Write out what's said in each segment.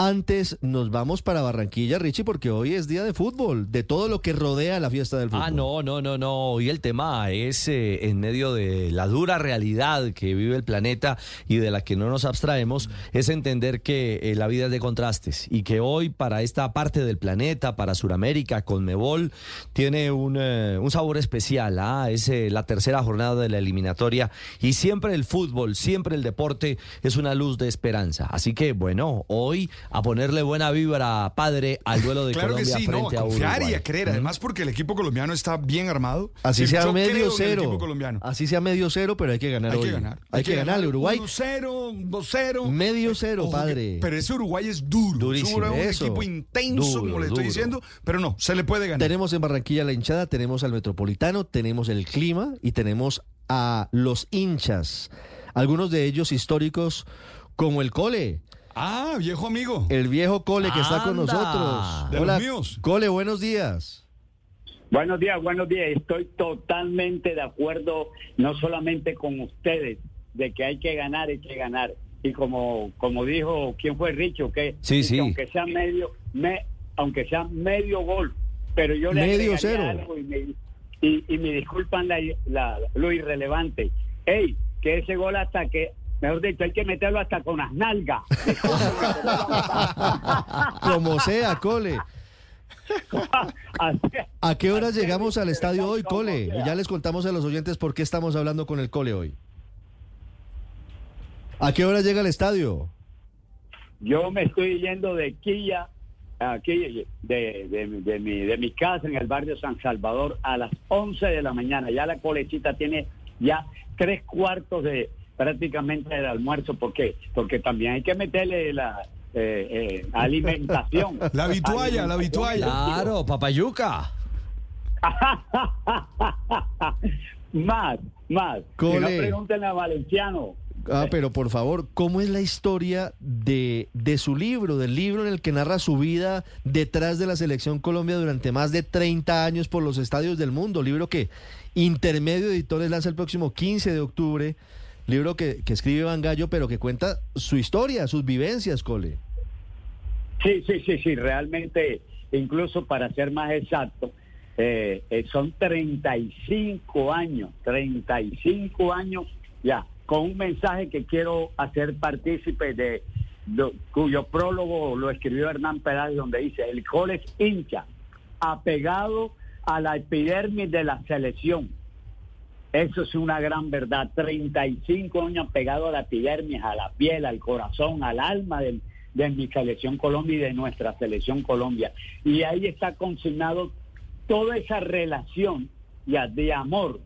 Antes nos vamos para Barranquilla, Richie, porque hoy es día de fútbol, de todo lo que rodea la fiesta del fútbol. Ah, no, no, no, no. Hoy el tema es eh, en medio de la dura realidad que vive el planeta y de la que no nos abstraemos, es entender que eh, la vida es de contrastes y que hoy para esta parte del planeta, para Sudamérica, Conmebol, tiene un, eh, un sabor especial. ¿ah? Es la tercera jornada de la eliminatoria y siempre el fútbol, siempre el deporte es una luz de esperanza. Así que, bueno, hoy a ponerle buena vibra, padre, al duelo de claro Colombia que sí, frente no, a confiar Uruguay. y a creer, además porque el equipo colombiano está bien armado. Así Sí, sea yo medio cero. equipo colombiano. Así sea medio cero, pero hay que ganar Hay hoy. que ganar. Hay, que, ganarle Uruguay. 1-0, 2-0. Medio cero, Ojo que- padre. pero ese Uruguay es duro. Durísimo, Es un eso. equipo intenso, Duro, como le estoy duro. diciendo, pero no, se le puede ganar. Tenemos en Barranquilla la hinchada, tenemos al Metropolitano, tenemos el clima y tenemos a los hinchas. Algunos de ellos históricos como el Cole, Ah, viejo amigo. el viejo Cole que está con nosotros. De los Hola, míos. Cole, buenos días. Buenos días, buenos días. Estoy totalmente de acuerdo, no solamente con ustedes, de que hay que ganar, hay que ganar. Y como, como dijo, ¿quién fue Richo? Que, Sí, que sí. aunque sea medio, me, aunque sea medio gol, pero yo le Medio cero. algo y me, y, y me disculpan la, la- lo irrelevante. Ey, que ese gol hasta que, mejor dicho, hay que meterlo hasta con las nalgas. Como sea, Cole. ¿A qué horas así llegamos al estadio hoy, Cole? Y ya les contamos a los oyentes por qué estamos hablando con el Cole hoy. ¿A qué hora llega al estadio? Yo me estoy yendo de Quilla, aquí, de, de, de mi, de mi casa en el barrio San Salvador a las 11 de la mañana. Ya la colecita tiene ya tres cuartos de prácticamente del almuerzo. ¿Por qué? Porque también hay que meterle la eh, eh, alimentación. La vitualla, la vitualla. Claro, papayuca. más, más. Si no, Cole. pregúntenle a Valenciano. Ah, pero por favor, ¿cómo es la historia de, de su libro, del libro en el que narra su vida detrás de la selección Colombia durante más de 30 años por los estadios del mundo? Libro que Intermedio Editores lanza el próximo 15 de octubre. Libro que, que escribe Van Gallo, pero que cuenta su historia, sus vivencias, Cole. Sí, sí, sí, sí, realmente, incluso para ser más exacto, eh, eh, son 35 años, 35 años ya, con un mensaje que quiero hacer partícipe de, cuyo prólogo lo escribió Hernán Peláez, donde dice, el Cole es hincha, apegado a la epidermis de la selección. Eso es una gran verdad. 35 años pegado a la epidermis, a la piel, al corazón, al alma de, mi selección Colombia y de nuestra selección Colombia. Y ahí está consignado toda esa relación ya de amor,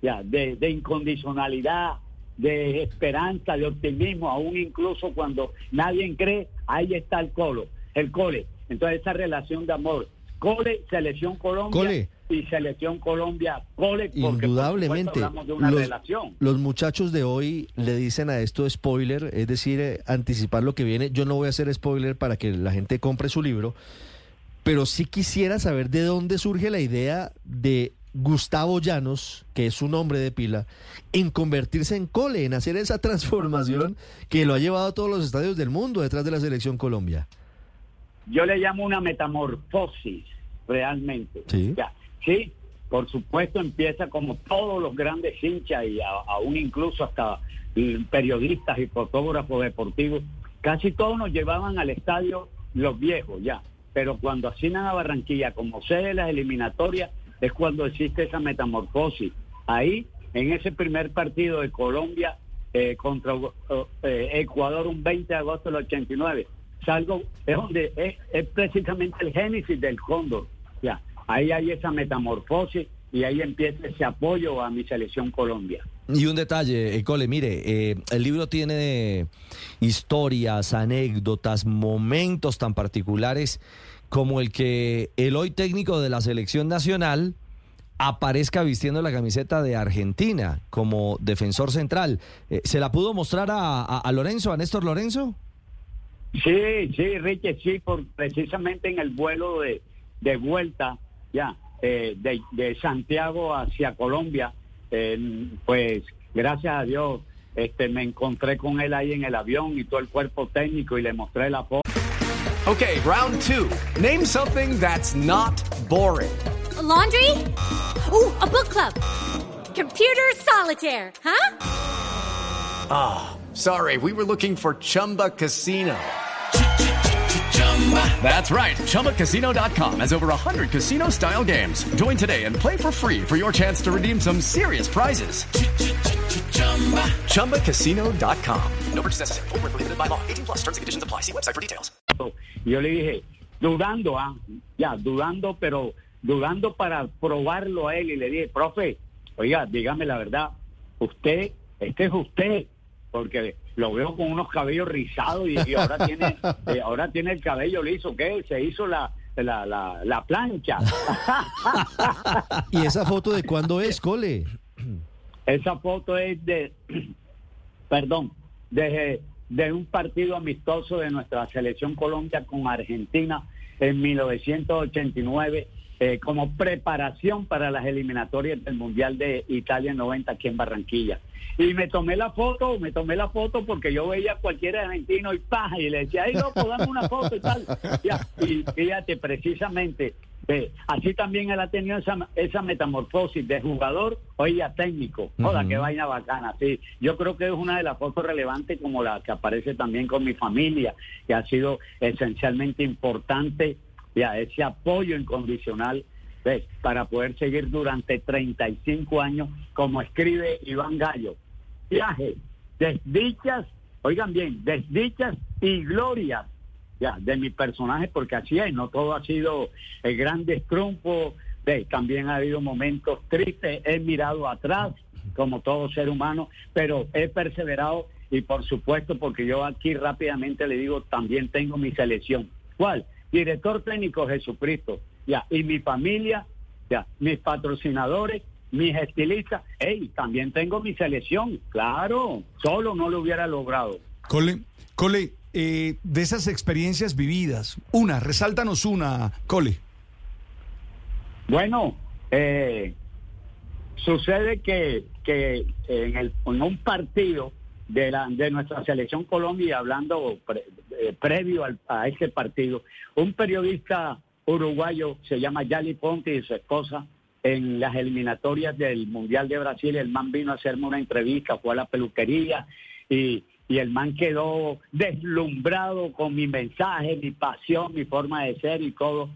ya de, de incondicionalidad, de esperanza, de optimismo, aún incluso cuando nadie cree, ahí está el colo, el cole. Entonces esa relación de amor, cole, selección Colombia Cole. y selección Colombia, cole, por Indudablemente. supuesto hablamos de una los, relación. los muchachos de hoy le dicen a esto spoiler, es decir, eh, anticipar lo que viene. Yo no voy a hacer spoiler para que la gente compre su libro, pero sí quisiera saber de dónde surge la idea de Gustavo Llanos, que es su nombre de pila, en convertirse en cole, en hacer esa transformación que lo ha llevado a todos los estadios del mundo detrás de la selección Colombia. Yo le llamo una metamorfosis, realmente. Sí. Por supuesto empieza como todos los grandes hinchas y a- aún incluso hasta mm, periodistas y fotógrafos deportivos, casi todos nos llevaban al estadio los viejos ya, pero cuando asignan a Barranquilla como sede de las eliminatorias es cuando existe esa metamorfosis. Ahí, en ese primer partido de Colombia eh, contra eh, Ecuador un 20 de agosto del 89, salgo, es donde es, es precisamente el génesis del cóndor. Ya, ahí hay esa metamorfosis y ahí empieza ese apoyo a mi selección Colombia. Y un detalle, eh, Cole, mire, eh, el libro tiene historias, anécdotas, momentos tan particulares como el que el hoy técnico de la selección nacional aparezca vistiendo la camiseta de Argentina como defensor central. Eh, ¿Se la pudo mostrar a- a Lorenzo, a Néstor Lorenzo? Sí, sí, Ricky, sí, por, precisamente en el vuelo de, de vuelta, ya, eh, de, de Santiago hacia Colombia, eh, pues gracias a Dios, este, me encontré con él ahí en el avión y todo el cuerpo técnico y le mostré la foto. Okay, round two. Name something that's not boring. A laundry? Ooh, a book club. Computer solitaire, huh? Sorry, we were looking for Chumba Casino. That's right. ChumbaCasino.com has over 100 casino style games. Join today and play for free for your chance to redeem some serious prizes. ChumbaCasino.com. No purchase necessary. Void where prohibited by law. 18 plus terms and conditions apply. See website for details. Yo le dije, dudando, ah, ya, dudando, pero dudando para probarlo a él. Y le dije, profe, oiga, dígame la verdad, usted, este es usted, porque lo veo con unos cabellos rizados y, y ahora tiene eh, ahora tiene el cabello liso. ¿Qué? Se hizo la, la, la, la plancha. ¿Y esa foto de cuándo es, Cole? Esa foto es de, perdón, de, de un partido amistoso de nuestra selección Colombia con Argentina en 1989 eh, como preparación para las eliminatorias del Mundial de Italia 90 aquí en Barranquilla. Y me tomé la foto, me tomé la foto porque yo veía a cualquier argentino y paja y le decía, ay loco, dame una foto y tal. Y fíjate, precisamente, ve, así también él ha tenido esa, esa metamorfosis de jugador, hoy a técnico. Joda, qué vaina bacana, sí. Yo creo que es una de las fotos relevantes como la que aparece también con mi familia, que ha sido esencialmente importante, ya, ese apoyo incondicional ¿ves? para poder seguir durante 35 años, como escribe Iván Gallo. Viaje, desdichas, oigan bien, desdichas y glorias ya, de mi personaje, porque así es, no todo ha sido el grandes triunfos, ¿ves? también ha habido momentos tristes, he mirado atrás, como todo ser humano, pero he perseverado y por supuesto, porque yo aquí rápidamente le digo, también tengo mi selección. ¿Cuál? Director técnico Jesucristo, ya, y mi familia, ya, mis patrocinadores, mis estilistas, hey, también tengo mi selección, claro, solo no lo hubiera logrado. Cole, Cole, eh, de esas experiencias vividas, una, resáltanos una, Cole. Bueno, eh, sucede que, que en, el, en un partido de, la, de nuestra selección Colombia, hablando pre- eh, previo a este partido, un periodista uruguayo se llama Yali Ponte y su esposa en las eliminatorias del Mundial de Brasil, el man vino a hacerme una entrevista, fue a la peluquería y, y el man quedó deslumbrado con mi mensaje, mi pasión, mi forma de ser y todo.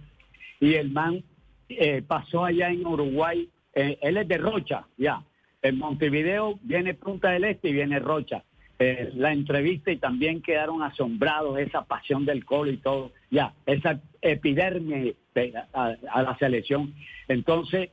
Y el man eh, pasó allá en Uruguay, eh, él es de Rocha, ya. En Montevideo viene Punta del Este y viene Rocha. Eh, la entrevista y también quedaron asombrados esa pasión del colo y todo, ya, esa epidermia de- a, a la selección. Entonces,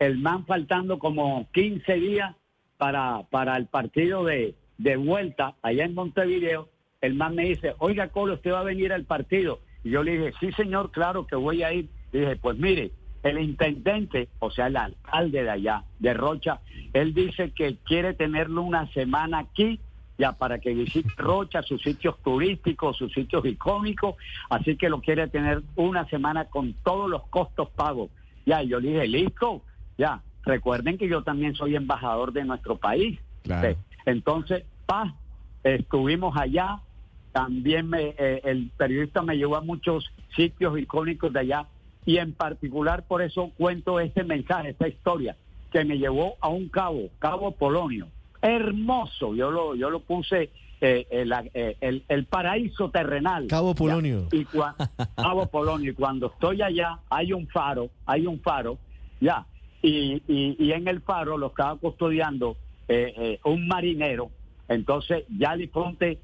el man faltando como 15 días para, para el partido de, de vuelta allá en Montevideo, el man me dice, oiga Colo, usted va a venir al partido. Y yo le dije, sí señor, claro que voy a ir. Y dije, pues mire, el intendente, o sea, el alcalde de allá, de Rocha, él dice que quiere tenerlo una semana aquí, ya para que visite Rocha, sus sitios turísticos, sus sitios icónicos, así que lo quiere tener una semana con todos los costos pagos. Ya, y yo le dije, listo, ya, recuerden que yo también soy embajador de nuestro país. Claro. Sí. Entonces, pa, estuvimos allá, también me, eh, el periodista me llevó a muchos sitios icónicos de allá y en particular por eso cuento este mensaje, esta historia, que me llevó a un cabo, Cabo Polonio. Hermoso, yo lo, yo lo puse eh, el, eh, el- el paraíso terrenal. Cabo Ya. Polonio. Y cua- Cabo Polonio, y cuando estoy allá hay un faro, hay un faro, ya, y, y, y en el faro lo estaba custodiando eh, eh, un marinero, entonces Yali Ponte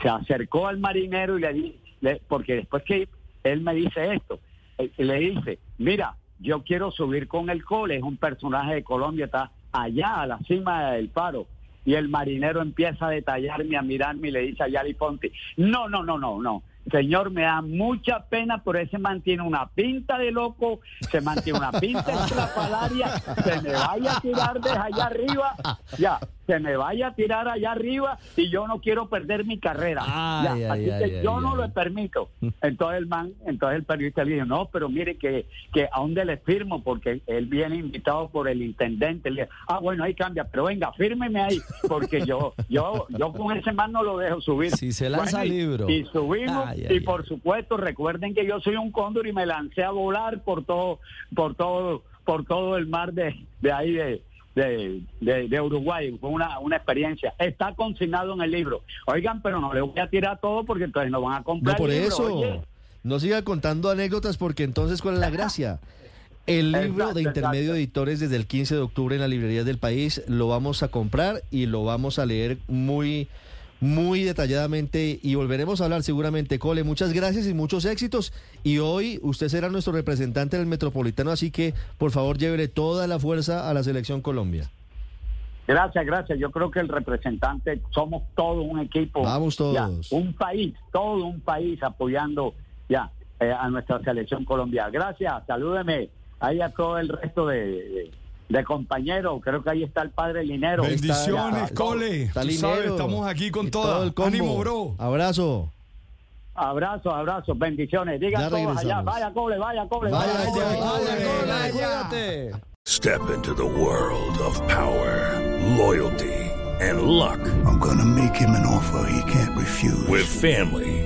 se acercó al marinero y le di, le- porque después que él me dice esto, eh, le dice, mira, yo quiero subir con el cole, es un personaje de Colombia, está allá a la cima del faro. Y el marinero empieza a detallarme, a mirarme y le dice a Yali Ponte, no, no, no, no, no. Señor, me da mucha pena, pero ese mantiene una pinta de loco, se mantiene una pinta estrafalaria, se me vaya a tirar desde allá arriba, ya, se me vaya a tirar allá arriba y yo no quiero perder mi carrera. Ay, Ya, ay, así ay, que yo no lo permito. Entonces el man, entonces el periodista le dijo, no, pero mire que, que a dónde le firmo, porque él viene invitado por el intendente. Le ah, bueno, ahí cambia, pero venga, fírmeme ahí, porque yo, yo, yo con ese man no lo dejo subir. Si se lanza Bueno, y- libro. Y subimos, y por supuesto, recuerden que yo soy un cóndor y me lancé a volar por todo, por todo, por todo el mar de, de ahí de, de, de- de Uruguay. Fue una, una experiencia. Está consignado en el libro. Oigan, pero no le voy a tirar todo porque entonces no van a No comprar por el libro, eso. oye. No siga contando anécdotas porque entonces ¿cuál es la gracia? El libro Exacto, de Intermedio exacto. Editores desde el 15 de octubre en las librerías del país lo vamos a comprar y lo vamos a leer muy muy detalladamente y volveremos a hablar seguramente, Cole. Muchas gracias y muchos éxitos. Y hoy usted será nuestro representante en el Metropolitano, así que por favor llévele toda la fuerza a la Selección Colombia. Gracias, gracias. Yo creo que el representante somos todo un equipo. Vamos todos. ya, un país, todo un país apoyando ya eh, a nuestra selección colombiana. Gracias, salúdeme ahí a todo el resto de, de- de compañeros. Creo que ahí está el padre Linero. Bendiciones, Está- Cole. Está Tú Linero sabes, estamos aquí con toda. todo el combo. Ánimo, bro. Abrazo. Abrazos, abrazos, bendiciones. Digan todos allá, vaya Cole, vaya Cole, Vaya, vaya, Cole. vaya, Cole, vaya. Step into the world of power, loyalty, and luck. I'm gonna make him an offer he can't refuse. With family,